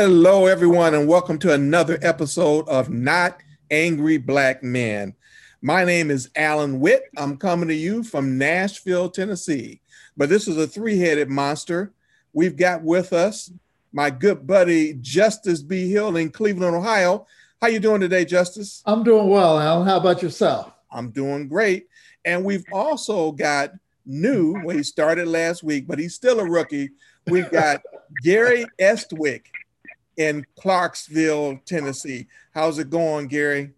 Hello, everyone, and welcome to another episode of Not Angry Black Men. My name is Alan Witt. I'm coming to you from Nashville, Tennessee. But this is a three headed monster. We've got with us my good buddy Justice B. Hill in Cleveland, Ohio. How you doing today, Justice? I'm doing well, Alan. How about yourself? I'm doing great. And we've also got new, well, he started last week, but he's still a rookie. We've got Gary Estwick in Clarksville, Tennessee. How's it going, Gary?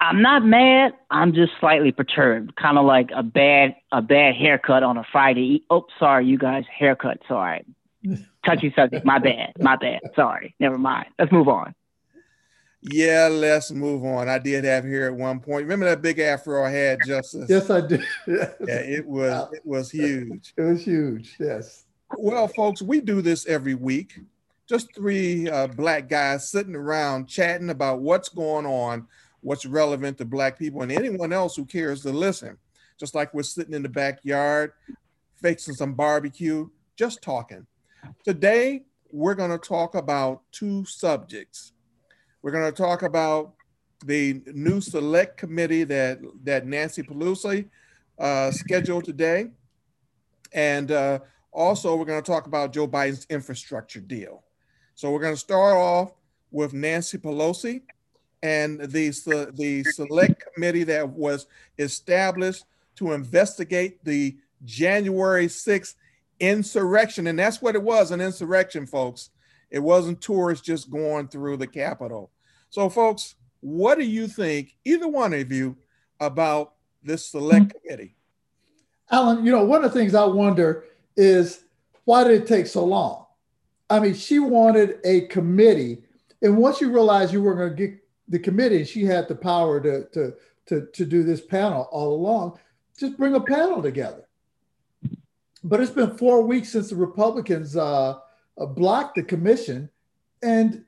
I'm not mad. I'm just slightly perturbed, kind of like a bad a bad haircut on a Friday. Oh, sorry, you guys, haircut. Sorry, touchy subject. My bad. My bad. Sorry. Never mind. Let's move on. Yeah, let's move on. I did have hair at one point. Remember that big afro I had, Justice? Yes, I did. yeah, it was it was huge. It was huge. Yes. Well, folks, we do this every week just three uh, black guys sitting around chatting about what's going on, what's relevant to black people, and anyone else who cares to listen. Just like we're sitting in the backyard, fixing some barbecue, just talking. Today, we're going to talk about two subjects. We're going to talk about the new select committee that, that Nancy Pelosi uh, scheduled today. And uh, also, we're going to talk about Joe Biden's infrastructure deal. So we're going to start off with Nancy Pelosi and the, the select committee that was established to investigate the January 6th insurrection. And that's what it was an insurrection, folks. It wasn't tourists just going through the Capitol. So, folks, what do you think, either one of you, about this select mm-hmm. committee? Alan, you know, one of the things I wonder is why did it take so long? I mean, she wanted a committee, and once you realized you were going to get the committee, she had the power to to to to do this panel all along. Just bring a panel together. But it's been four weeks since the Republicans uh, uh blocked the commission, and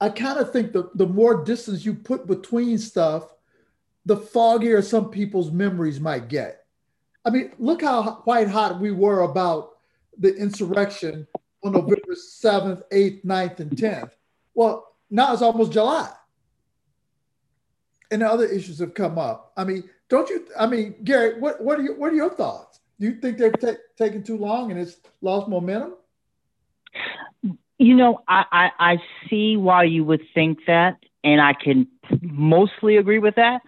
I kind of think the the more distance you put between stuff, the foggier some people's memories might get. I mean, look how white hot we were about the insurrection on November 7th, 8th, 9th, and 10th. Well, now it's almost July. And other issues have come up. I mean, don't you? I mean, Gary, what, what are you, what are your thoughts? Do you think they've t- taken too long and it's lost momentum? You know, I, I, I see why you would think that, and I can mostly agree with that.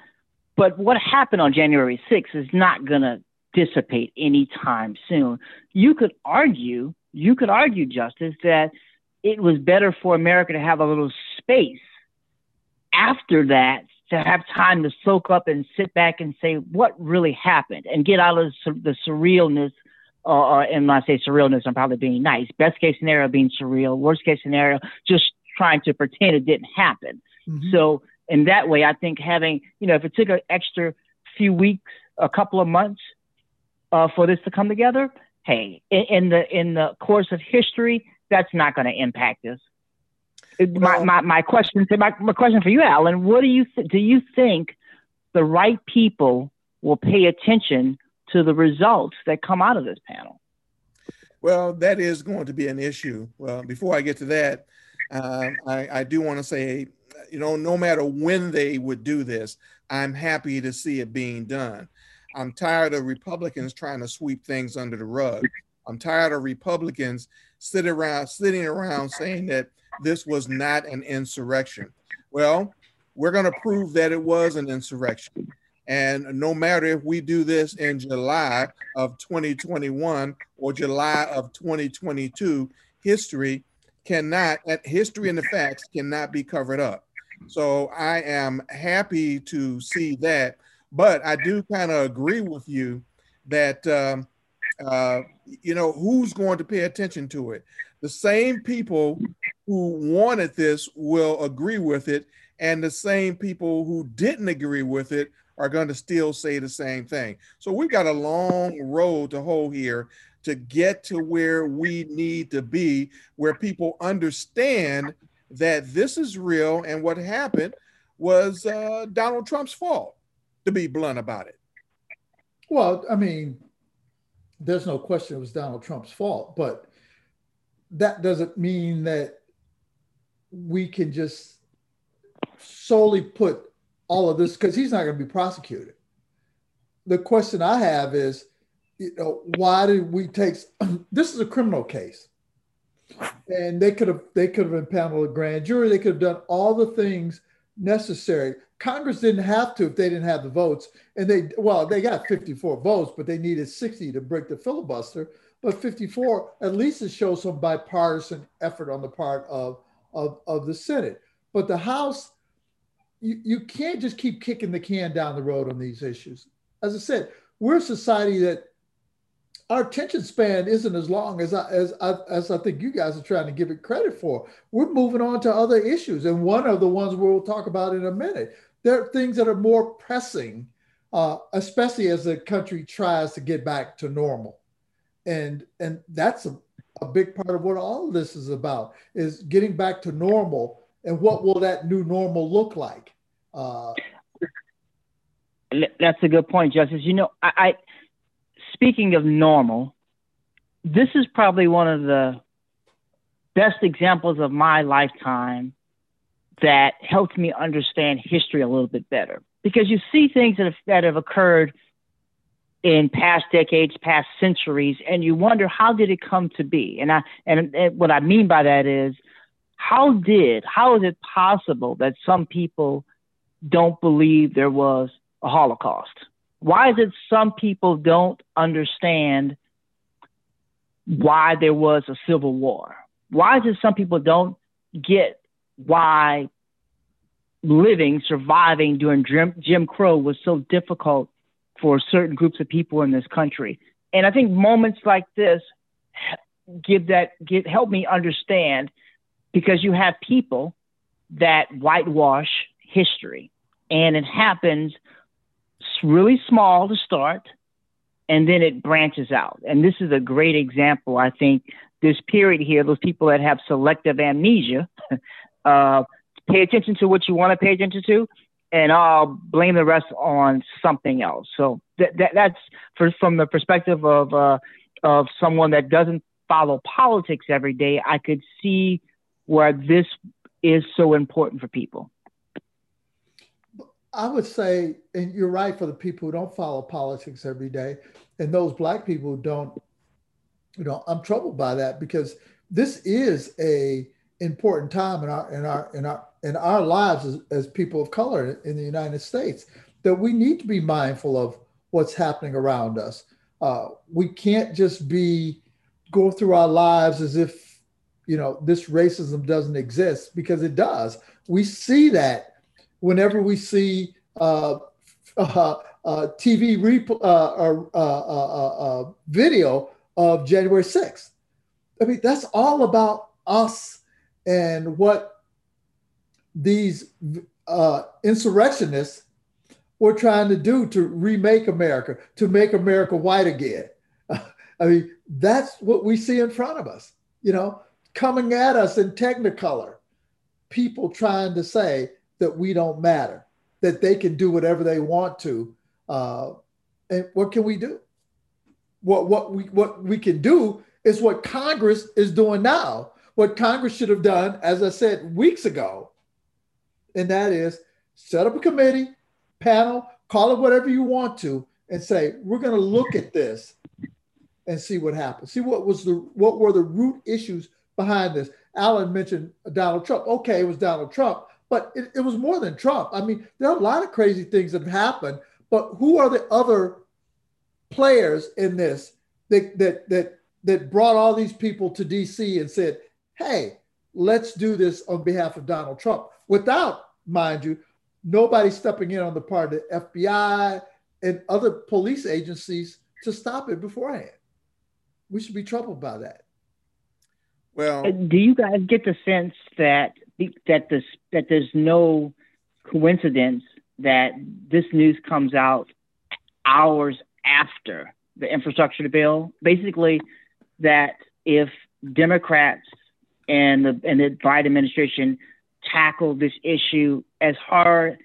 But what happened on January 6th is not going to dissipate anytime soon. You could argue you could argue, Justice, that it was better for America to have a little space after that to have time to soak up and sit back and say what really happened and get out of the surrealness. Uh, and when I say surrealness, I'm probably being nice. Best case scenario being surreal. Worst case scenario, just trying to pretend it didn't happen. Mm-hmm. So in that way, I think having, you know, if it took an extra few weeks, a couple of months uh, for this to come together, hey, in, the in the course of history, that's not going to impact us. My, my, my question my, my question for you, Alan, what do you th- do you think the right people will pay attention to the results that come out of this panel? Well, that is going to be an issue. Well, before I get to that, um, I, I do want to say, you know, no matter when they would do this, I'm happy to see it being done. I'm tired of Republicans trying to sweep things under the rug. I'm tired of Republicans sitting around sitting around saying that this was not an insurrection. Well, we're going to prove that it was an insurrection. And no matter if we do this in July of 2021 or July of 2022, history cannot, history and the facts cannot be covered up. So I am happy to see that but I do kind of agree with you that um, uh, you know who's going to pay attention to it. The same people who wanted this will agree with it, and the same people who didn't agree with it are going to still say the same thing. So we've got a long road to hoe here to get to where we need to be, where people understand that this is real and what happened was uh, Donald Trump's fault to be blunt about it. Well, I mean, there's no question it was Donald Trump's fault, but that doesn't mean that we can just solely put all of this because he's not going to be prosecuted. The question I have is, you know, why did we take this is a criminal case, and they could have they could have impaneled a grand jury. They could have done all the things necessary. Congress didn't have to if they didn't have the votes, and they well they got 54 votes, but they needed 60 to break the filibuster. But 54 at least it shows some bipartisan effort on the part of of, of the Senate. But the House, you, you can't just keep kicking the can down the road on these issues. As I said, we're a society that our attention span isn't as long as I, as I, as I think you guys are trying to give it credit for. We're moving on to other issues, and one of the ones we'll talk about in a minute. There are things that are more pressing, uh, especially as the country tries to get back to normal, and and that's a, a big part of what all of this is about is getting back to normal, and what will that new normal look like? Uh, that's a good point, Justice. You know, I, I speaking of normal, this is probably one of the best examples of my lifetime that helped me understand history a little bit better because you see things that have, that have occurred in past decades, past centuries, and you wonder how did it come to be? And I and, and what I mean by that is how did how is it possible that some people don't believe there was a Holocaust? Why is it some people don't understand why there was a civil war? Why is it some people don't get why living, surviving during Jim, Jim Crow was so difficult for certain groups of people in this country? And I think moments like this give that give help me understand because you have people that whitewash history and it happens really small to start, and then it branches out. And this is a great example, I think. This period here, those people that have selective amnesia, uh, pay attention to what you want to pay attention to, and I'll blame the rest on something else. So that, that that's for, from the perspective of uh, of someone that doesn't follow politics every day. I could see where this is so important for people. I would say, and you're right for the people who don't follow politics every day, and those black people who don't, you know, I'm troubled by that because this is a important time in our in our in our in our lives as, as people of color in the United States that we need to be mindful of what's happening around us. Uh, we can't just be go through our lives as if you know this racism doesn't exist because it does. We see that whenever we see uh, uh, TV rep- uh, uh, video of January 6th. I mean, that's all about us and what these insurrectionists were trying to do to remake America, to make America white again. I mean, that's what we see in front of us, you know, coming at us in technicolor. People trying to say, that we don't matter, that they can do whatever they want to. Uh, and what can we do? What, what, we, what we can do is what Congress is doing now, what Congress should have done, as I said weeks ago, and that is set up a committee, panel, call it whatever you want to, and say, we're going to look at this and see what happens. See what was the what were the root issues behind this. Alan mentioned Donald Trump. Okay, it was Donald Trump, but it, it was more than Trump. I mean, there are a lot of crazy things that have happened, but who are the other players in this that that that that brought all these people to DC and said, "Hey, let's do this on behalf of Donald Trump," without, mind you, nobody stepping in on the part of the FBI and other police agencies to stop it beforehand. We should be troubled by that. Well, uh, do you guys get the sense that that this that there's no coincidence that this news comes out hours after the infrastructure bill. Basically, that if Democrats and the and the Biden administration tackle this issue as hard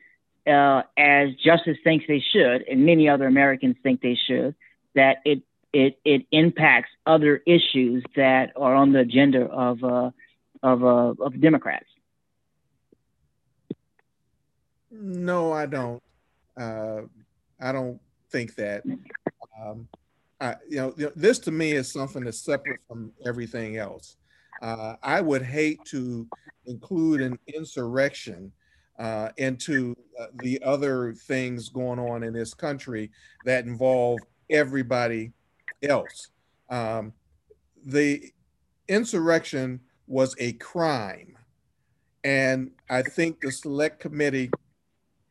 uh, as justice thinks they should, and many other Americans think they should, that it it it impacts other issues that are on the agenda of uh, of uh, of Democrats. No, I don't. Uh, I don't think that. Um, I, you know, this to me is something that's separate from everything else. Uh, I would hate to include an insurrection uh, into uh, the other things going on in this country that involve everybody else. Um, the insurrection was a crime. And I think the select committee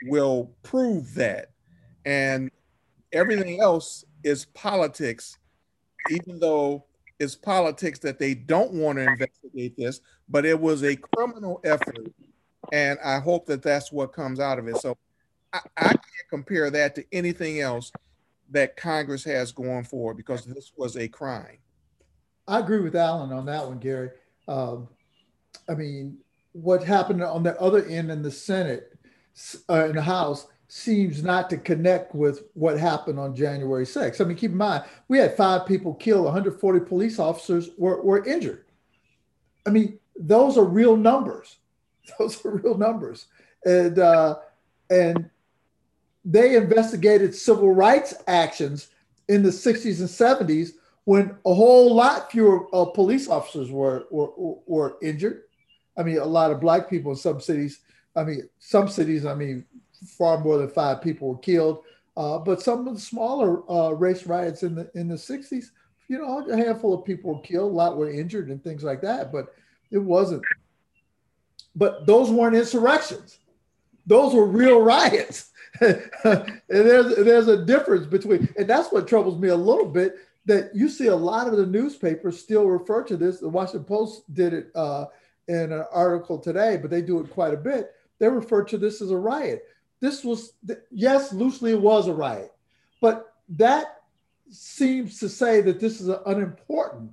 will prove that. And everything else is politics, even though it's politics that they don't want to investigate this, but it was a criminal effort. And I hope that that's what comes out of it. So I, I can't compare that to anything else that Congress has going forward because this was a crime. I agree with Alan on that one, Gary. Um, I mean, what happened on the other end in the Senate, uh, in the House, seems not to connect with what happened on January 6th. I mean, keep in mind, we had five people killed, 140 police officers were, were injured. I mean, those are real numbers. Those are real numbers. And, uh, and they investigated civil rights actions in the 60s and 70s when a whole lot fewer uh, police officers were, were, were injured. I mean, a lot of black people in some cities. I mean, some cities, I mean, far more than five people were killed. Uh, but some of the smaller uh, race riots in the in the 60s, you know, a handful of people were killed, a lot were injured, and things like that. But it wasn't. But those weren't insurrections; those were real riots. and there's there's a difference between, and that's what troubles me a little bit. That you see a lot of the newspapers still refer to this. The Washington Post did it uh, in an article today, but they do it quite a bit. They refer to this as a riot this was, yes, loosely it was a riot, but that seems to say that this is an unimportant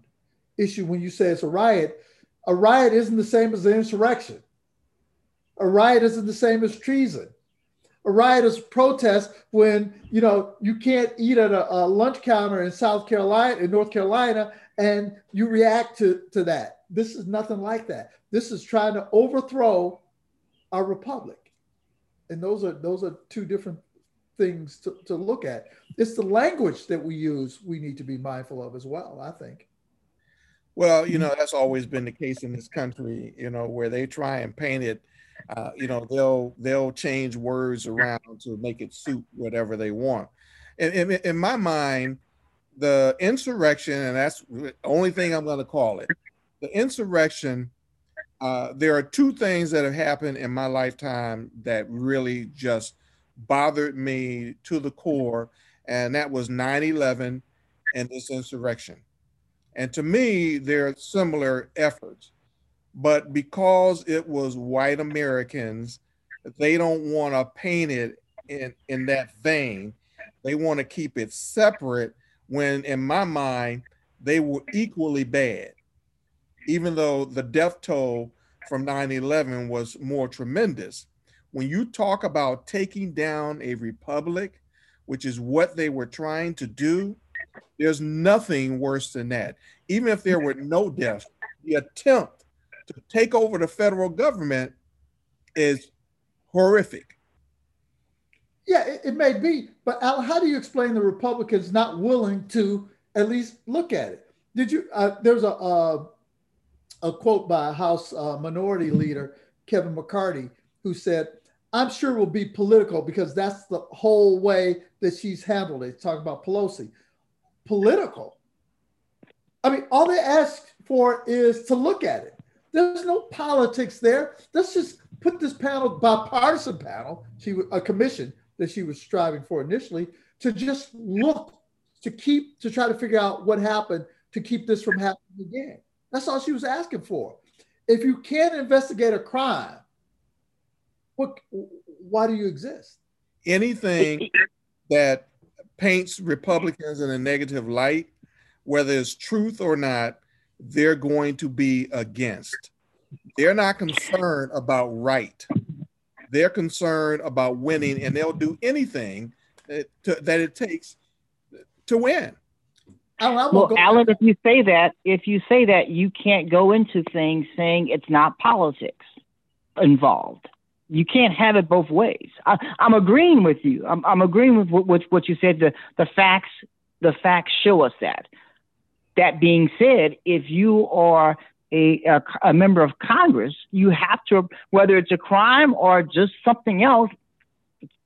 issue when you say it's a riot. A riot isn't the same as an insurrection. A riot isn't the same as treason. A riot is protest when you know you can't eat at a, a lunch counter in South Carolina, in North Carolina, and you react to, to that. This is nothing like that. This is trying to overthrow our republic and those are those are two different things to, to look at. It's the language that we use we need to be mindful of as well, I think. Well, you know, that's always been the case in this country, you know, where they try and paint it, uh, you know, they'll they'll change words around to make it suit whatever they want. And in, in my mind, the insurrection, and that's the only thing I'm going to call it, the insurrection uh, there are two things that have happened in my lifetime that really just bothered me to the core, and that was 9 11 and this insurrection. And to me, they're similar efforts. But because it was white Americans, they don't want to paint it in, in that vein. They want to keep it separate when, in my mind, they were equally bad even though the death toll from 9 11 was more tremendous. When you talk about taking down a republic, which is what they were trying to do, there's nothing worse than that. Even if there were no deaths, the attempt to take over the federal government is horrific. Yeah, it, it may be, but Al, how do you explain the Republicans not willing to at least look at it? Did you? Uh, there's a uh, a quote by House uh, Minority Leader Kevin McCarthy, who said, I'm sure it will be political because that's the whole way that she's handled it. Talking about Pelosi. Political. I mean, all they ask for is to look at it. There's no politics there. Let's just put this panel, bipartisan panel, she a commission that she was striving for initially, to just look, to keep, to try to figure out what happened to keep this from happening again. That's all she was asking for. If you can't investigate a crime, what, why do you exist? Anything that paints Republicans in a negative light, whether it's truth or not, they're going to be against. They're not concerned about right. They're concerned about winning, and they'll do anything that, to, that it takes to win. Well, Alan, if you say that, if you say that, you can't go into things saying it's not politics involved. You can't have it both ways. I, am agreeing with you. I'm, I'm agreeing with, with what you said. The the facts the facts show us that. That being said, if you are a, a, a member of Congress, you have to, whether it's a crime or just something else,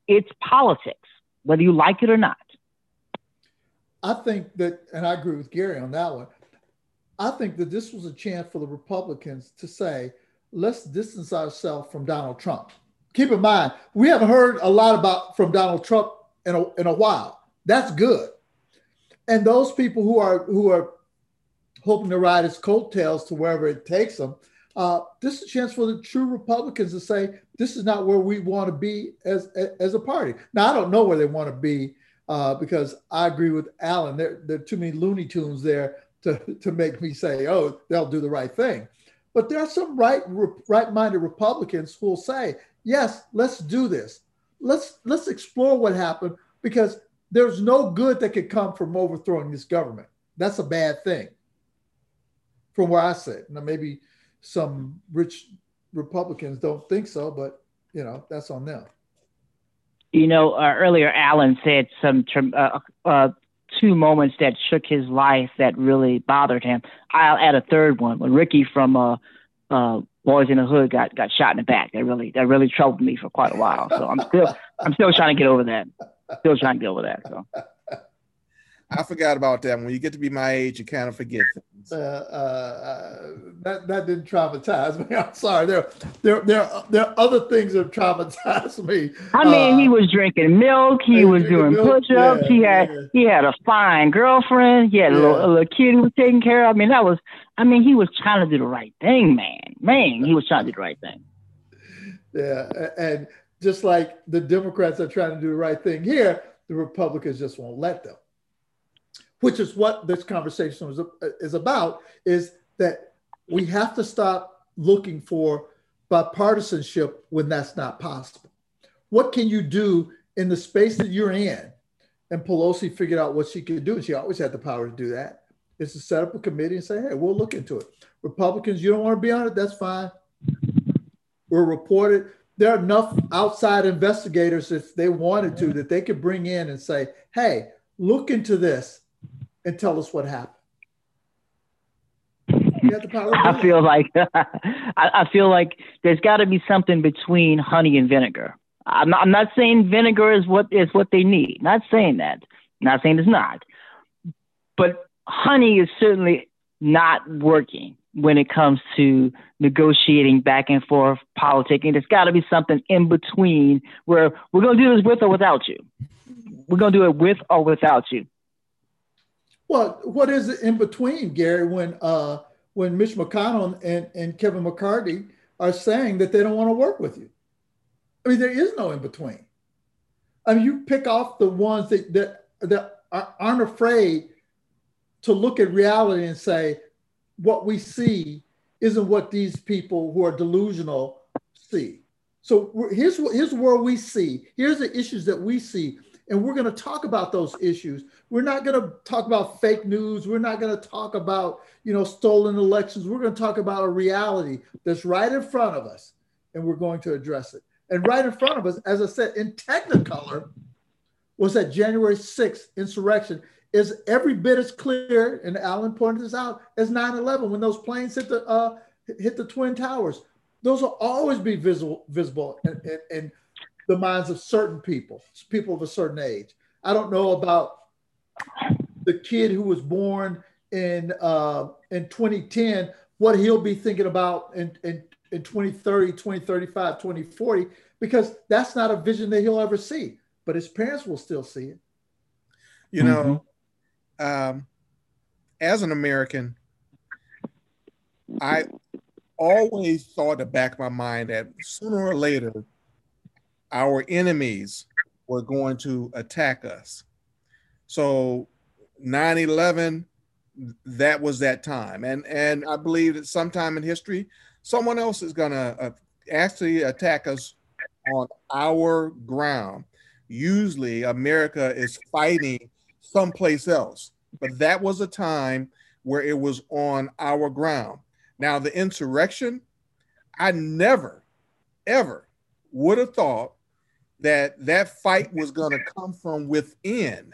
it's politics, whether you like it or not. I think that, and I agree with Gary on that one. I think that this was a chance for the Republicans to say, let's distance ourselves from Donald Trump. Keep in mind, we haven't heard a lot about from Donald Trump in a, in a while. That's good. And those people who are who are hoping to ride his coattails to wherever it takes them, uh, this is a chance for the true Republicans to say this is not where we want to be as as a party. Now I don't know where they want to be uh, because I agree with Alan. There, there are too many Looney Tunes there to, to make me say, oh, they'll do the right thing. But there are some right right-minded Republicans who will say, yes, let's do this. Let's let's explore what happened because there's no good that could come from overthrowing this government. That's a bad thing. From where I sit. Now maybe some rich Republicans don't think so, but you know, that's on them. You know, uh, earlier Alan said some uh, uh, two moments that shook his life that really bothered him. I'll add a third one when Ricky from uh, uh, Boys in the Hood got got shot in the back. That really that really troubled me for quite a while. So I'm still I'm still trying to get over that. Still trying to get over that. So. I forgot about that. When you get to be my age, you kind of forget things. Uh, uh, uh, that that didn't traumatize me. I'm sorry. There, there, there, there are other things that traumatized me. I mean, he uh, was drinking milk. He, he was doing push-ups. Yeah, he had yeah. he had a fine girlfriend. He had yeah. a, little, a little kid he was taking care of. I mean, that was. I mean, he was trying to do the right thing, man. Man, he was trying to do the right thing. Yeah, and just like the Democrats are trying to do the right thing here, the Republicans just won't let them which is what this conversation is, uh, is about, is that we have to stop looking for bipartisanship when that's not possible. What can you do in the space that you're in? And Pelosi figured out what she could do, and she always had the power to do that. Is to set up a committee and say, "Hey, we'll look into it." Republicans, you don't want to be on it, that's fine. We're reported. There are enough outside investigators, if they wanted to, that they could bring in and say, "Hey, look into this and tell us what happened. I feel like I, feel like there's got to be something between honey and vinegar. I'm not, I'm not saying vinegar is what is what they need. Not saying that. Not saying it's not. But honey is certainly not working when it comes to negotiating back and forth politicking. There's got to be something in between where we're going to do this with or without you. We're going to do it with or without you. Well, what is it in between, Gary, when uh, when Mitch McConnell and, and Kevin McCarthy are saying that they don't want to work with you? I mean, there is no in between. I mean, you pick off the ones that that, that aren't afraid to look at reality and say, what we see isn't what these people who are delusional see. So here's here's where we see. Here's the issues that we see and we're going to talk about those issues. We're not going to talk about fake news. We're not going to talk about, you know, stolen elections. We're going to talk about a reality that's right in front of us, and we're going to address it. And right in front of us, as I said, in Technicolor, was that January 6th insurrection is every bit as clear, and Alan pointed this out, as 9-11 when those planes hit the uh, hit the twin towers. Those will always be visible, visible, and, and, and the minds of certain people, people of a certain age. I don't know about the kid who was born in uh, in 2010, what he'll be thinking about in, in, in 2030, 2035, 2040, because that's not a vision that he'll ever see. But his parents will still see it. You know, mm-hmm. um, as an American, I always thought in the back of my mind that sooner or later our enemies were going to attack us. So 9-11, that was that time. And, and I believe that sometime in history, someone else is going to uh, actually attack us on our ground. Usually America is fighting someplace else. but that was a time where it was on our ground. Now, the insurrection, I never, ever would have thought that that fight was going to come from within.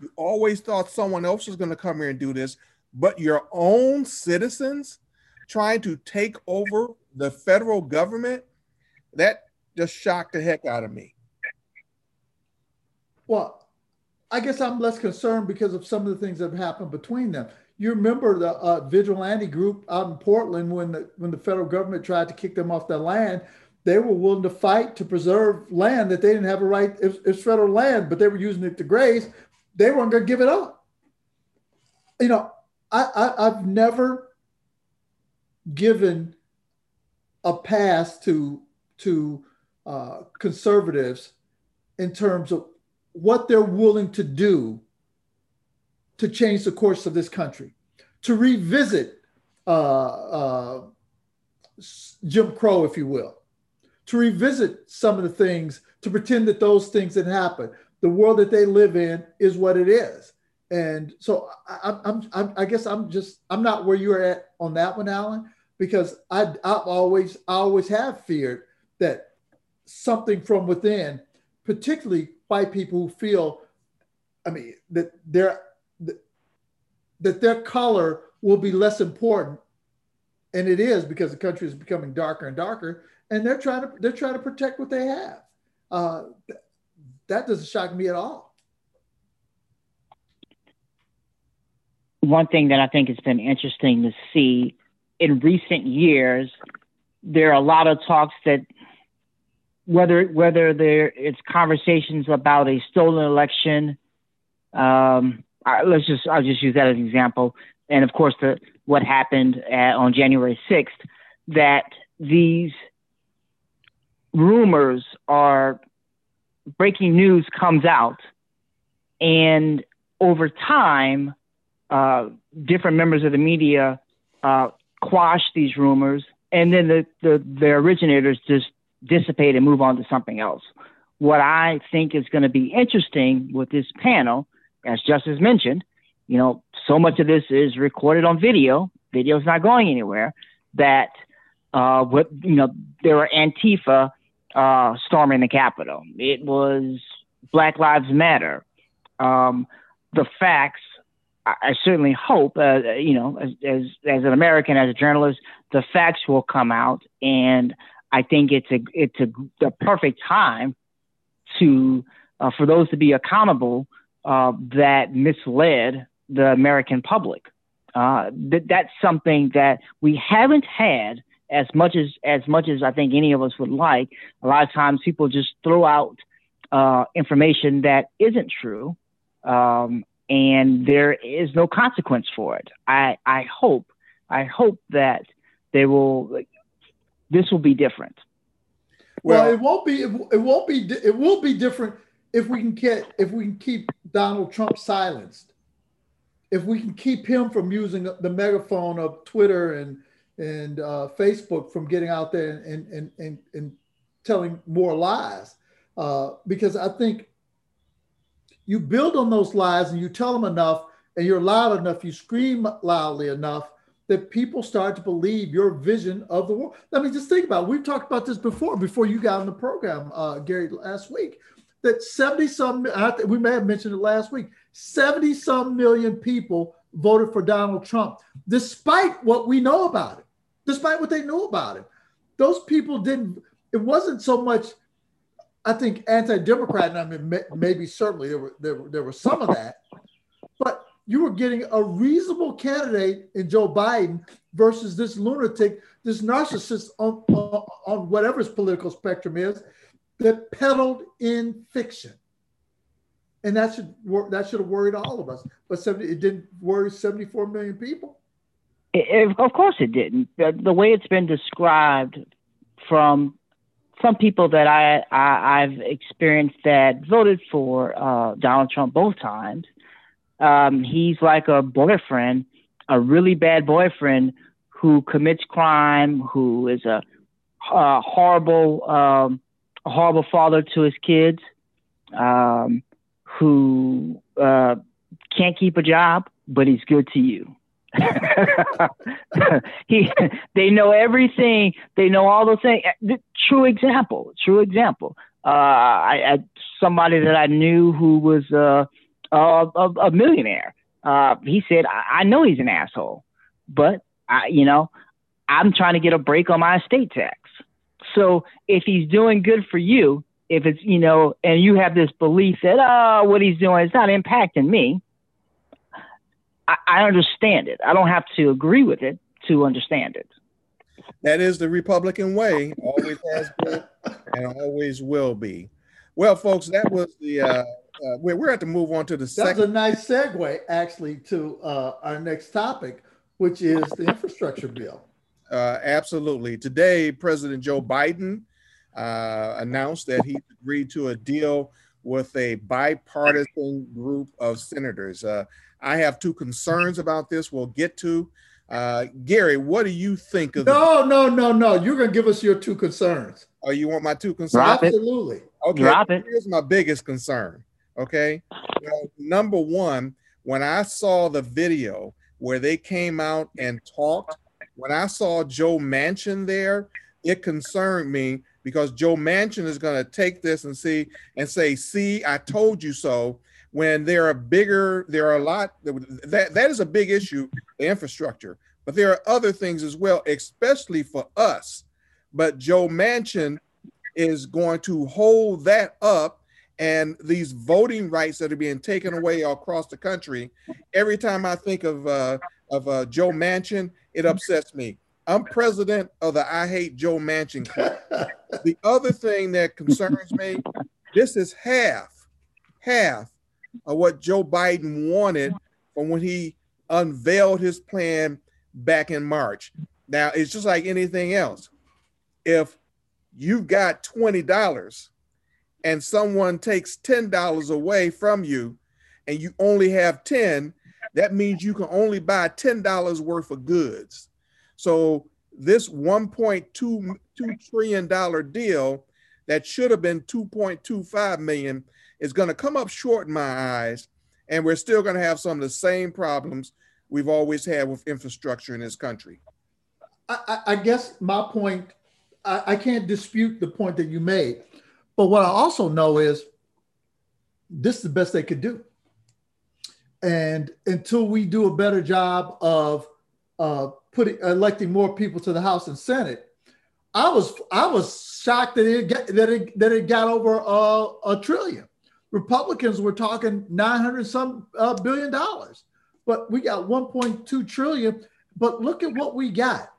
You always thought someone else was going to come here and do this, but your own citizens trying to take over the federal government, that just shocked the heck out of me. Well, I guess I'm less concerned because of some of the things that have happened between them. You remember the uh, vigilante group out in Portland when the when the federal government tried to kick them off their land. They were willing to fight to preserve land that they didn't have a right. It's, it's federal land, but they were using it to graze. They weren't going to give it up. You know, I, I I've never given a pass to to uh, conservatives in terms of what they're willing to do to change the course of this country, to revisit uh, uh, Jim Crow, if you will, to revisit some of the things, to pretend that those things didn't happen. The world that they live in is what it is. And so I, I'm, I guess I'm just, I'm not where you're at on that one, Alan, because I, I've always, I always have feared that something from within, particularly white people who feel, I mean, that their that their color will be less important, and it is because the country is becoming darker and darker, and they're trying to they're trying to protect what they have. Uh, that doesn't shock me at all. One thing that I think has been interesting to see in recent years, there are a lot of talks that whether whether there it's conversations about a stolen election. Um, let's just I'll just use that as an example, and of course the what happened at, on January sixth that these rumors are breaking news comes out, and over time, uh, different members of the media uh, quash these rumors, and then the, the the originators just dissipate and move on to something else. What I think is going to be interesting with this panel, as Justice mentioned, you know, so much of this is recorded on video. Video is not going anywhere. That uh, what you know, there are Antifa uh, storming the Capitol. It was Black Lives Matter. Um, the facts. I, I certainly hope, uh, you know, as, as as an American, as a journalist, the facts will come out, and I think it's a it's a the perfect time to uh, for those to be accountable uh, that misled the American public. Uh, that that's something that we haven't had as much as as much as I think any of us would like. A lot of times, people just throw out uh, information that isn't true, um, and there is no consequence for it. I I hope I hope that they will this will be different. Well, well it won't be. It, won't be. It will be different if we can get if we can keep Donald Trump silenced. If we can keep him from using the megaphone of Twitter and and uh, Facebook from getting out there and and and, and telling more lies, uh, because I think you build on those lies and you tell them enough and you're loud enough, you scream loudly enough that people start to believe your vision of the world. I mean, just think about it. We've talked about this before, before you got on the program, uh, Gary, last week, that 70 some, we may have mentioned it last week, 70 some million people voted for Donald Trump, despite what we know about it, despite what they knew about it. Those people didn't, it wasn't so much, I think, anti Democrat. And I mean, maybe certainly there were, there were, there was some of that, but you were getting a reasonable candidate in Joe Biden versus this lunatic, this narcissist on, on, on whatever his political spectrum is, that peddled in fiction. And that should that should have worried all of us. But 70, it didn't worry 74 million people. It, of course it didn't. The, way it's been described from some people that I, I have experienced that voted for uh, Donald Trump both times um, he's like a boyfriend, a really bad boyfriend who commits crime, who is a, a horrible, um, a horrible father to his kids, um, who uh, can't keep a job, but he's good to you. he, they know everything. They know all those things. True example. True example. Uh, I, I somebody that I knew who was uh, a, a, millionaire. Uh, he said, I, I know he's an asshole, but I, you know, I'm trying to get a break on my estate tax. So if he's doing good for you, if it's you know, and you have this belief that oh, what he's doing is not impacting me, I, I understand it. I don't have to agree with it to understand it. That is the Republican way. Always has been, and always will be. Well, folks, that was the. Uh, uh, we're, we're at to move on to the. second. That's a nice segue, actually, to uh, our next topic, which is the infrastructure bill. Uh, absolutely. Today, President Joe Biden uh, announced that he agreed to a deal with a bipartisan group of senators. Uh, I have two concerns about this. We'll get to. Uh, Gary, what do you think of? No, the- no, no, no. You're gonna give us your two concerns. Oh, you want my two concerns? Drop Absolutely. It. Okay. Drop it. Here's my biggest concern. Okay. Well, number one, when I saw the video where they came out and talked, when I saw Joe Manchin there, it concerned me because Joe Manchin is going to take this and see and say, "See, I told you so." When there are bigger, there are a lot that that is a big issue, the infrastructure. But there are other things as well, especially for us. But Joe Manchin is going to hold that up and these voting rights that are being taken away across the country. Every time I think of uh, of uh, Joe Manchin, it upsets me. I'm president of the I Hate Joe Manchin Club. the other thing that concerns me, this is half, half of what Joe Biden wanted from when he unveiled his plan back in March. Now, it's just like anything else. If you've got $20 and someone takes $10 away from you and you only have 10, that means you can only buy $10 worth of goods. So this 1.2 trillion dollar deal that should have been 2.25 million is going to come up short in my eyes and we're still going to have some of the same problems we've always had with infrastructure in this country. I, I guess my point, I, I can't dispute the point that you made, but what I also know is this is the best they could do. And until we do a better job of uh, putting electing more people to the House and Senate, I was I was shocked that it got, that it that it got over a trillion. Republicans were talking 900 some uh, billion dollars, but we got 1.2 trillion. But look at what we got.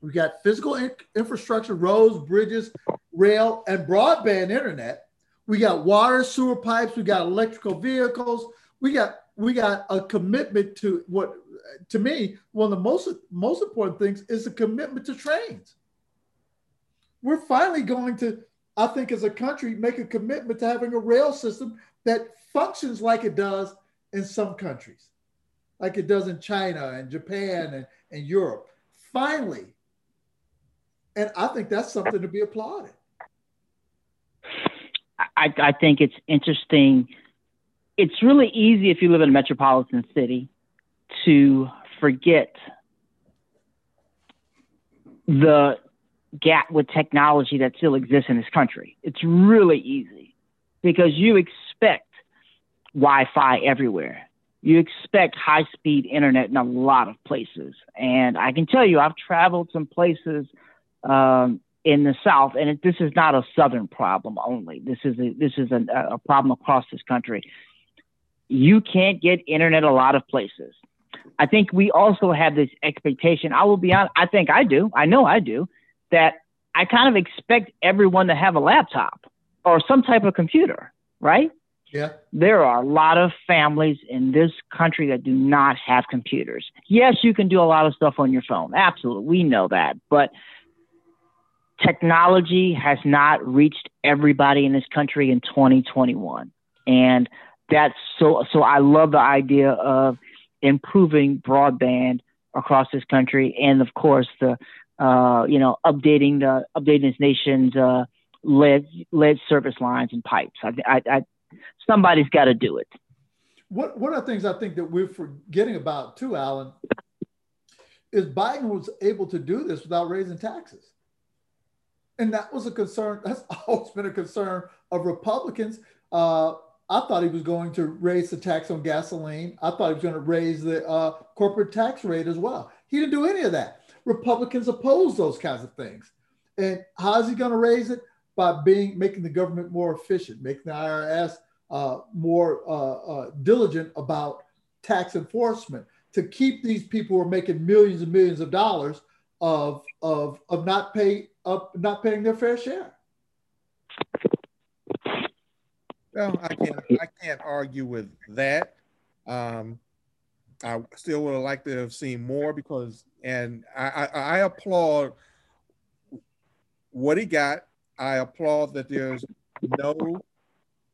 We got physical in- infrastructure, roads, bridges, rail, and broadband internet. We got water, sewer pipes. We got electrical vehicles. We got we got a commitment to what to me one of the most most important things is a commitment to trains. We're finally going to, I think, as a country, make a commitment to having a rail system that functions like it does in some countries, like it does in China and Japan and, and Europe. Finally. And I think that's something to be applauded. I, I think it's interesting. It's really easy if you live in a metropolitan city to forget the gap with technology that still exists in this country. It's really easy because you expect Wi Fi everywhere. You expect high speed internet in a lot of places. And I can tell you, I've traveled some places um, in the South, and it, this is not a Southern problem only. This is a, this is a, a problem across this country. You can't get internet a lot of places. I think we also have this expectation. I will be honest, I think I do. I know I do that I kind of expect everyone to have a laptop or some type of computer, right? Yeah. There are a lot of families in this country that do not have computers. Yes, you can do a lot of stuff on your phone. Absolutely. We know that. But technology has not reached everybody in this country in 2021. And that's so so I love the idea of improving broadband across this country, and of course the uh, you know updating the updating this nation's uh, lead lead service lines and pipes. I, I, I somebody's got to do it. what one of the things I think that we're forgetting about too, Alan, is Biden was able to do this without raising taxes. And that was a concern. That's always been a concern of Republicans. Uh, I thought he was going to raise the tax on gasoline. I thought he was going to raise the uh, corporate tax rate as well. He didn't do any of that. Republicans oppose those kinds of things. And how is he going to raise it? By being making the government more efficient, making the IRS uh, more uh, uh, diligent about tax enforcement to keep these people who are making millions and millions of dollars of of of not pay up not paying their fair share. Well, I can't I can't argue with that. Um, I still would have liked to have seen more because, and I, I, I applaud what he got. I applaud that there's no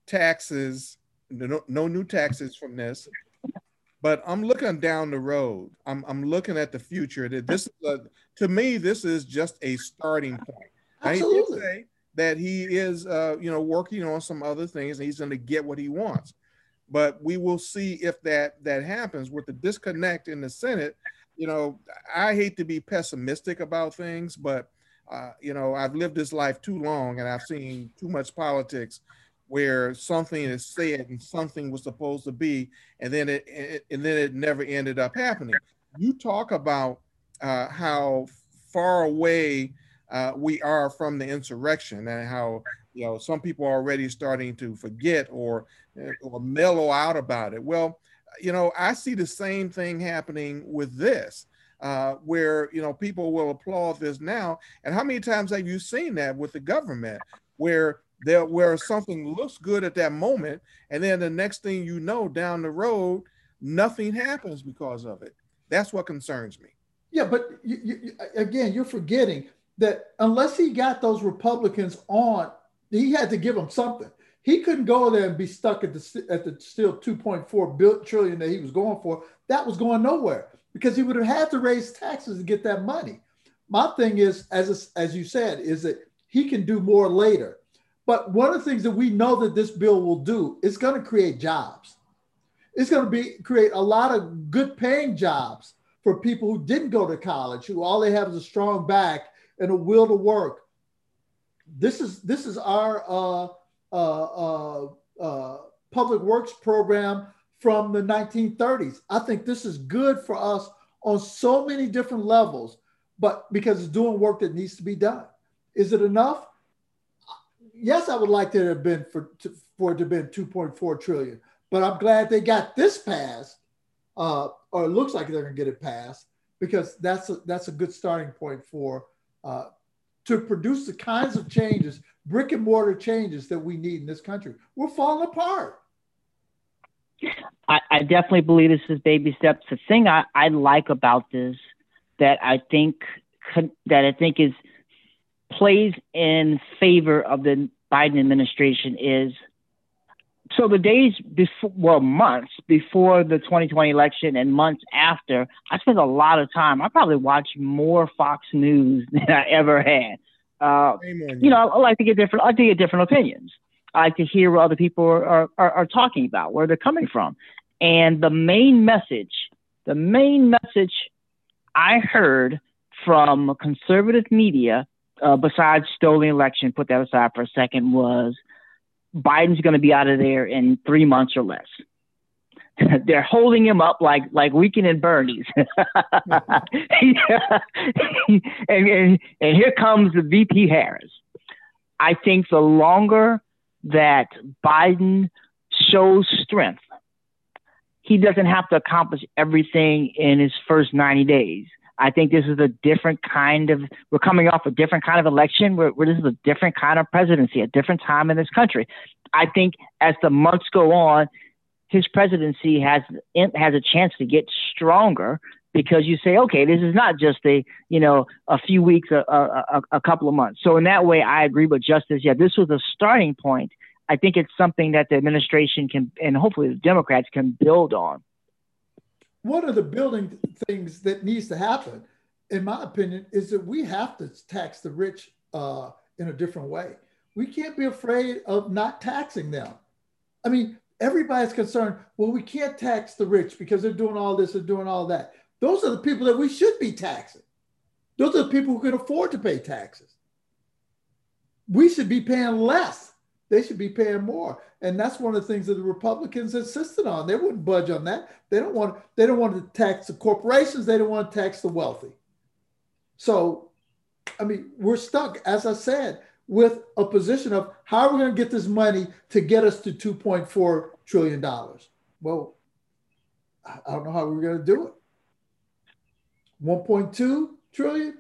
taxes, no, no new taxes from this. But I'm looking down the road. I'm, I'm looking at the future. That this is a, to me, this is just a starting point. Absolutely. say that he is, uh, you know, working on some other things, and he's going to get what he wants. But we will see if that that happens with the disconnect in the Senate. You know, I hate to be pessimistic about things, but uh, you know, I've lived this life too long, and I've seen too much politics where something is said and something was supposed to be, and then it, it and then it never ended up happening. You talk about uh, how far away uh, we are from the insurrection, and how you know some people are already starting to forget or uh, or mellow out about it. Well, you know, I see the same thing happening with this. Uh, where you know people will applaud this now, and how many times have you seen that with the government, where there where something looks good at that moment and then the next thing you know down the road nothing happens because of it that's what concerns me yeah but you, you, again you're forgetting that unless he got those republicans on he had to give them something. He couldn't go there and be stuck at the at the still 2.4 trillion that he was going for. That was going nowhere because he would have had to raise taxes to get that money. My thing is as as you said is that he can do more later. But one of the things that we know that this bill will do is going to create jobs. It's going to be create a lot of good paying jobs for people who didn't go to college, who all they have is a strong back and a will to work. This is this is our uh, uh, uh, uh public works program from the 1930s. I think this is good for us on so many different levels, but because it's doing work that needs to be done. Is it enough? yes, I would like to have been for to, for it to have been 2.4 trillion, but I'm glad they got this passed, uh, or it looks like they're going to get it passed because that's a, that's a good starting point for uh, to produce the kinds of changes, brick and mortar changes that we need in this country. We're falling apart. I, I definitely believe this is baby steps. The thing I, I like about this that I think that I think is plays in favor of the Biden administration is so the days before, well, months before the 2020 election and months after, I spent a lot of time. I probably watched more Fox News than I ever had. Uh, you know, I like to get different. I like to get different opinions. I like to hear what other people are, are, are talking about, where they're coming from, and the main message, the main message I heard from conservative media uh, besides stolen election, put that aside for a second, was Biden's going to be out of there in three months or less. They're holding him up like like Weekend at Bernie's, and, and and here comes the VP Harris. I think the longer that Biden shows strength, he doesn't have to accomplish everything in his first 90 days. I think this is a different kind of, we're coming off a different kind of election where, where this is a different kind of presidency, a different time in this country. I think as the months go on, his presidency has has a chance to get stronger because you say, okay, this is not just a you know a few weeks, a, a, a couple of months. So in that way, I agree with Justice. Yeah, this was a starting point. I think it's something that the administration can and hopefully the Democrats can build on one of the building things that needs to happen, in my opinion, is that we have to tax the rich uh, in a different way. We can't be afraid of not taxing them. I mean, everybody's concerned, well, we can't tax the rich because they're doing all this and doing all that. Those are the people that we should be taxing. Those are the people who can afford to pay taxes. We should be paying less. They should be paying more. And that's one of the things that the Republicans insisted on. They wouldn't budge on that. They don't want they don't want to tax the corporations, they don't want to tax the wealthy. So I mean, we're stuck, as I said, with a position of how are we going to get this money to get us to $2.4 trillion? Well, I don't know how we're going to do it. 1.2 trillion.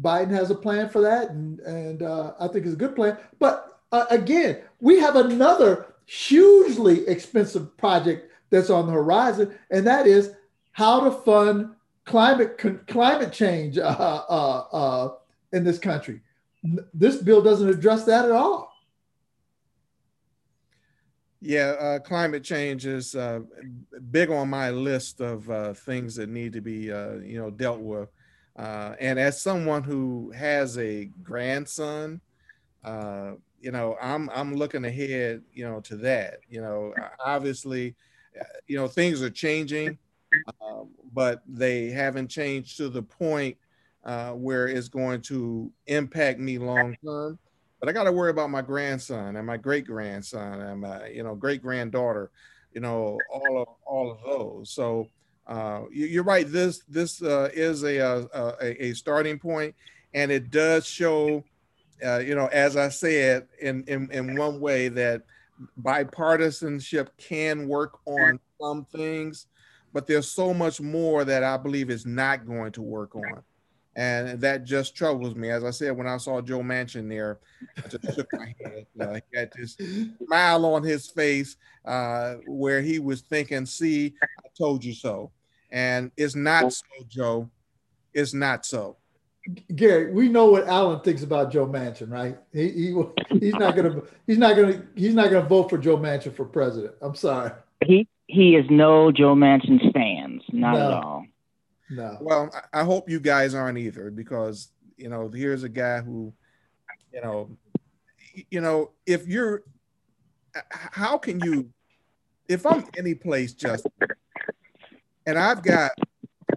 Biden has a plan for that, and, and uh, I think it's a good plan. But uh, again, we have another hugely expensive project that's on the horizon, and that is how to fund climate climate change uh, uh, uh, in this country. This bill doesn't address that at all. Yeah, uh, climate change is big on my list of things that need to be, you know, dealt with. And as someone who has a grandson, you know, I'm I'm looking ahead, you know, to that. You know, obviously, you know, things are changing um, but they haven't changed to the point uh, where it's going to impact me long term. But I got to worry about my grandson and my great grandson and my you know great granddaughter, you know all of all of those. So uh, you, are right. This this uh, is a, a, a starting point, and it does show, uh, you know, as I said in, in in one way that bipartisanship can work on some things but there's so much more that I believe is not going to work on. And that just troubles me. As I said, when I saw Joe Manchin there, I just shook my head. Uh, he had this smile on his face uh, where he was thinking, see, I told you so. And it's not so, Joe. It's not so. Gary, we know what Alan thinks about Joe Manchin, right? He, he he's not gonna he's not gonna he's not gonna vote for Joe Manchin for president. I'm sorry. He he is no Joe Manchin stands, not no. at all. No. Well, I hope you guys aren't either, because you know, here's a guy who, you know, you know, if you're, how can you, if I'm any place, just, and I've got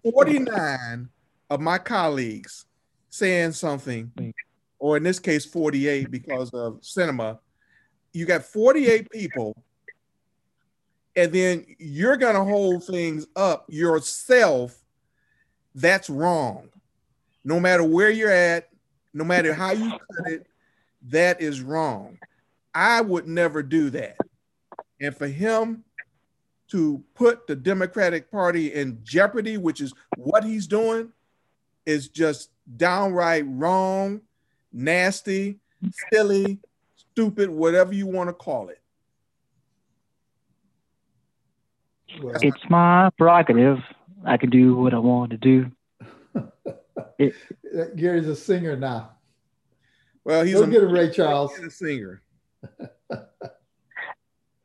49 of my colleagues saying something, or in this case, 48 because of Sinema. you got 48 people and then you're going to hold things up yourself, that's wrong. No matter where you're at, no matter how you cut it, that is wrong. I would never do that. And for him to put the Democratic Party in jeopardy, which is what he's doing, is just downright wrong, nasty, silly, stupid, whatever you want to call it. it's my prerogative. I can do what I want to do. it, Gary's a singer now. Well, he's Go a, get a Ray Charles. A singer.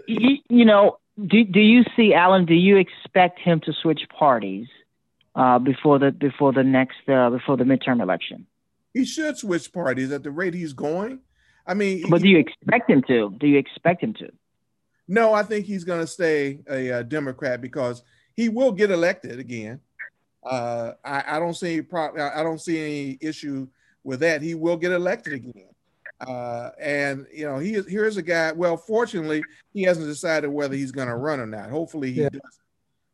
you, you, know, do do you see Alan? Do you expect him to switch parties uh, before the before the next uh, before the midterm election? He should switch parties at the rate he's going. I mean, but do you expect him to? Do you expect him to? No, I think he's going to stay a, a, Democrat because he will get elected again. Uh, I, I, don't see pro- I don't see any issue with that. He will get elected again. Uh, and you know, he is here's a guy. Well, fortunately, he hasn't decided whether he's going to run or not. Hopefully, he yeah. does.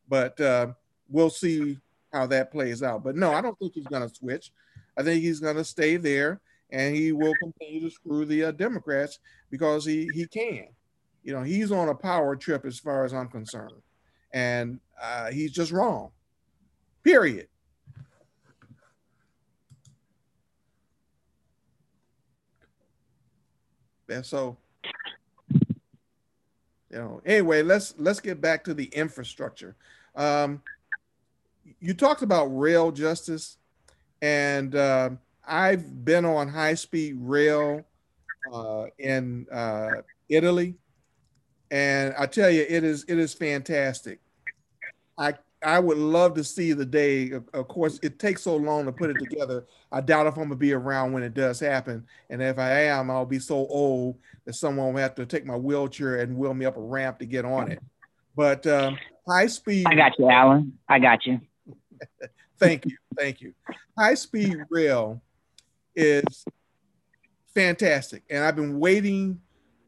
But uh, we'll see how that plays out. But no, I don't think he's going to switch. I think he's going to stay there, and he will continue to screw the uh, Democrats because he he can you know, he's on a power trip as far as I'm concerned. And uh, he's just wrong. Period. And so, you know, anyway, let's let's get back to the infrastructure. Um, you talked about rail justice, and uh, I've been on high speed rail uh, in uh, Italy and I tell you, it is it is fantastic. I I would love to see the day. Of, of, course, it takes so long to put it together. I doubt if I'm gonna be around when it does happen. And if I am, I'll be so old that someone will have to take my wheelchair and wheel me up a ramp to get on it. But um, high speed. I got you, Alan. I got you. thank you, thank you. High speed rail is fantastic, and I've been waiting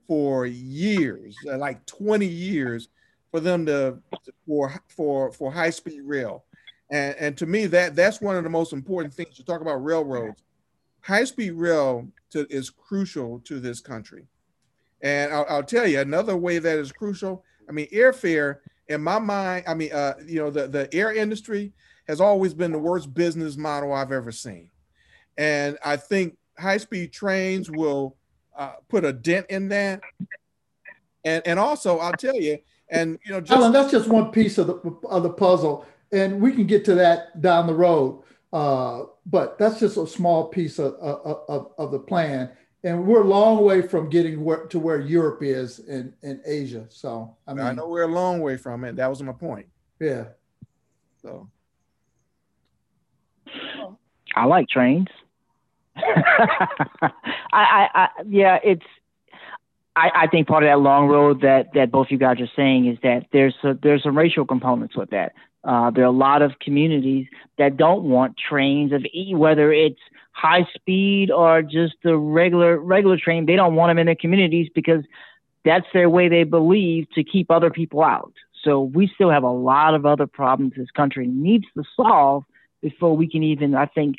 for years, like 20 years, for them to for for for high speed rail. And, and to me, that that's one of the most important things to talk about railroads. High speed rail to, is crucial to this country. And I'll, I'll, tell you another way that is crucial. I mean, airfare in my mind, I mean, uh, you know, the, the air industry has always been the worst business model I've ever seen. And I think high speed trains will uh, put a dent in that. And, and also, I'll tell you, and you know, just, Alan, that's just one piece of the of the puzzle, and we can get to that down the road. Uh, but that's just a small piece of, of, of the plan, and we're a long way from getting where, to where Europe is in, in Asia. So I mean, I know we're a long way from it. That was my point. Yeah. So. I like trains. I, I, I, yeah, it's I, I, think part of that long road that that both you guys are saying is that there's a, there's some racial components with that. Uh, there are a lot of communities that don't want trains of e, whether it's high speed or just the regular regular train. They don't want them in their communities because that's their way they believe to keep other people out. So we still have a lot of other problems this country needs to solve before we can even, I think,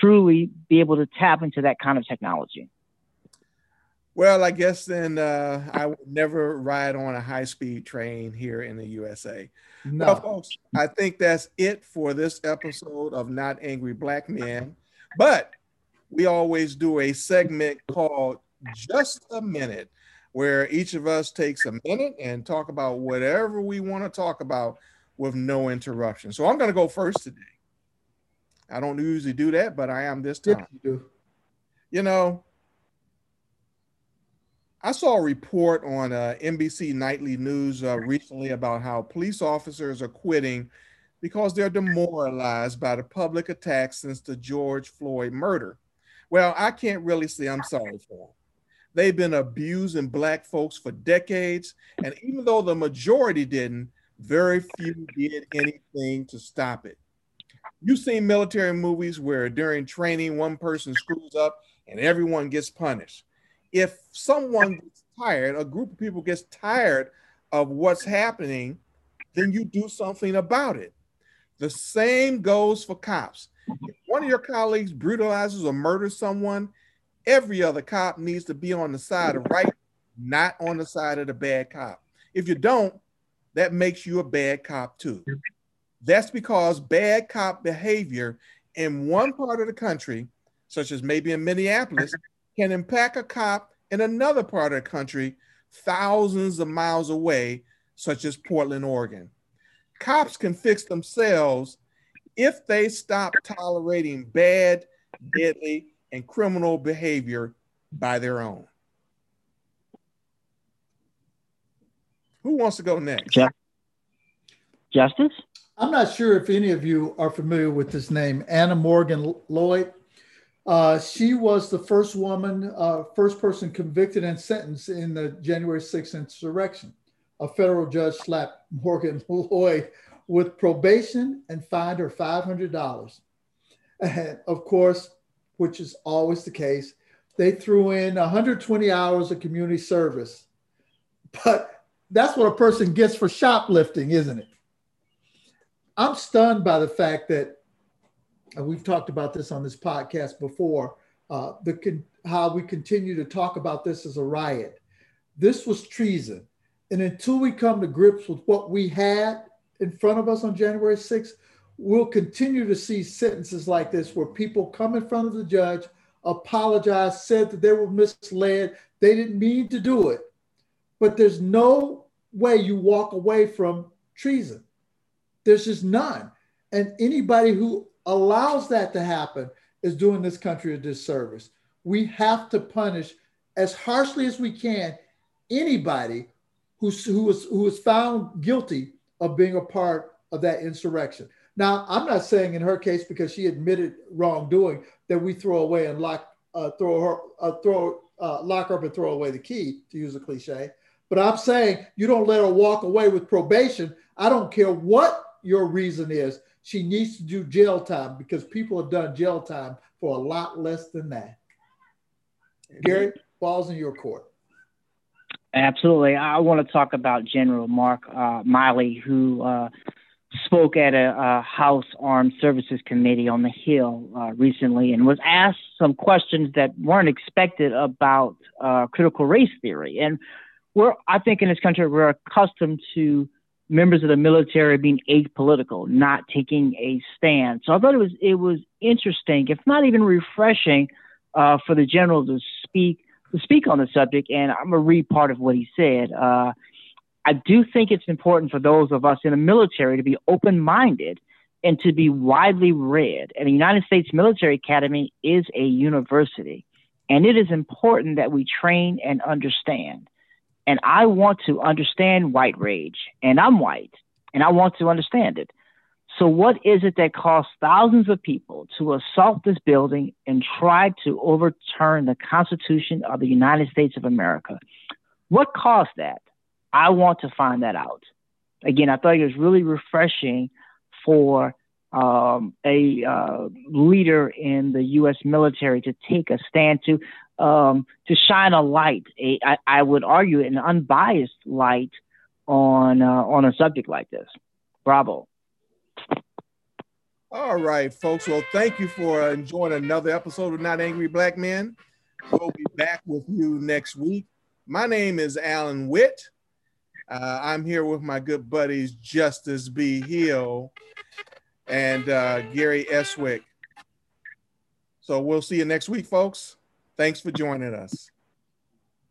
truly be able to tap into that kind of technology. Well, I guess then uh, I would never ride on a high speed train here in the USA. No. Well, folks, I think that's it for this episode of Not Angry Black Men. But we always do a segment called Just a Minute, where each of us takes a minute and talk about whatever we want to talk about with no interruption. So I'm going to go first today. I don't usually do that, but I am this time. Yes, you do. You know, I saw a report on uh, NBC Nightly News uh, recently about how police officers are quitting because they're demoralized by the public attacks since the George Floyd murder. Well, I can't really say I'm sorry for them. They've been abusing Black folks for decades, and even though the majority didn't, very few did anything to stop it. You've seen military movies where during training, one person screws up and everyone gets punished if someone gets tired, a group of people gets tired of what's happening, then you do something about it. The same goes for cops. If one of your colleagues brutalizes or murders someone, every other cop needs to be on the side of right, not on the side of the bad cop. If you don't, that makes you a bad cop too. That's because bad cop behavior in one part of the country, such as maybe in Minneapolis, can impact a cop in another part of the country, thousands of miles away, such as Portland, Oregon. Cops can fix themselves if they stop tolerating bad, deadly, and criminal behavior by their own. Who wants to go next? Justice? I'm not sure if any of you are familiar with this name, Anna Morgan Lloyd. Uh, she was the first woman, uh, first person convicted and sentenced in the January 6th insurrection. A federal judge slapped Morgan Lloyd with probation and fined her $500. And of course, which is always the case, they threw in 120 hours of community service. But that's what a person gets for shoplifting, isn't it? I'm stunned by the fact that and we've talked about this on this podcast before, uh, the how we continue to talk about this as a riot. This was treason. And until we come to grips with what we had in front of us on January 6th, we'll continue to see sentences like this where people come in front of the judge, apologize, said that they were misled, they didn't mean to do it. But there's no way you walk away from treason. There's just none. And anybody who allows that to happen is doing this country a disservice. We have to punish as harshly as we can anybody who's, who, is, who is found guilty of being a part of that insurrection. Now, I'm not saying in her case because she admitted wrongdoing that we throw away and lock, uh, throw her, uh, throw, uh, lock her up and throw away the key, to use a cliche. But I'm saying you don't let her walk away with probation. I don't care what your reason is. She needs to do jail time because people have done jail time for a lot less than that. Gary, falls in your court. Absolutely. I want to talk about General Mark uh, Milley, who uh, spoke at a, a, House Armed Services Committee on the Hill uh, recently and was asked some questions that weren't expected about uh, critical race theory. And we're, I think, in this country, we're accustomed to members of the military being apolitical, not taking a stand. So I thought it was it was interesting, if not even refreshing, uh, for the general to speak to speak on the subject. And I'm gonna read part of what he said. Uh, I do think it's important for those of us in the military to be open minded and to be widely read. And the United States Military Academy is a university, and it is important that we train and understand. And I want to understand white rage, and I'm white, and I want to understand it. So, what is it that caused thousands of people to assault this building and try to overturn the Constitution of the United States of America? What caused that? I want to find that out. Again, I thought it was really refreshing for um, a uh, leader in the U.S. military to take a stand to um, to shine a light. A, I, I would argue an unbiased light on uh, on a subject like this. Bravo. All right, folks. Well, thank you for enjoying another episode of Not Angry Black Men. We'll be back with you next week. My name is Alan Witt. Uh, I'm here with my good buddies Justice B. Hill and uh, Gary Eswick. So we'll see you next week, folks. Thanks for joining us.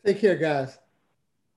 Take care, guys.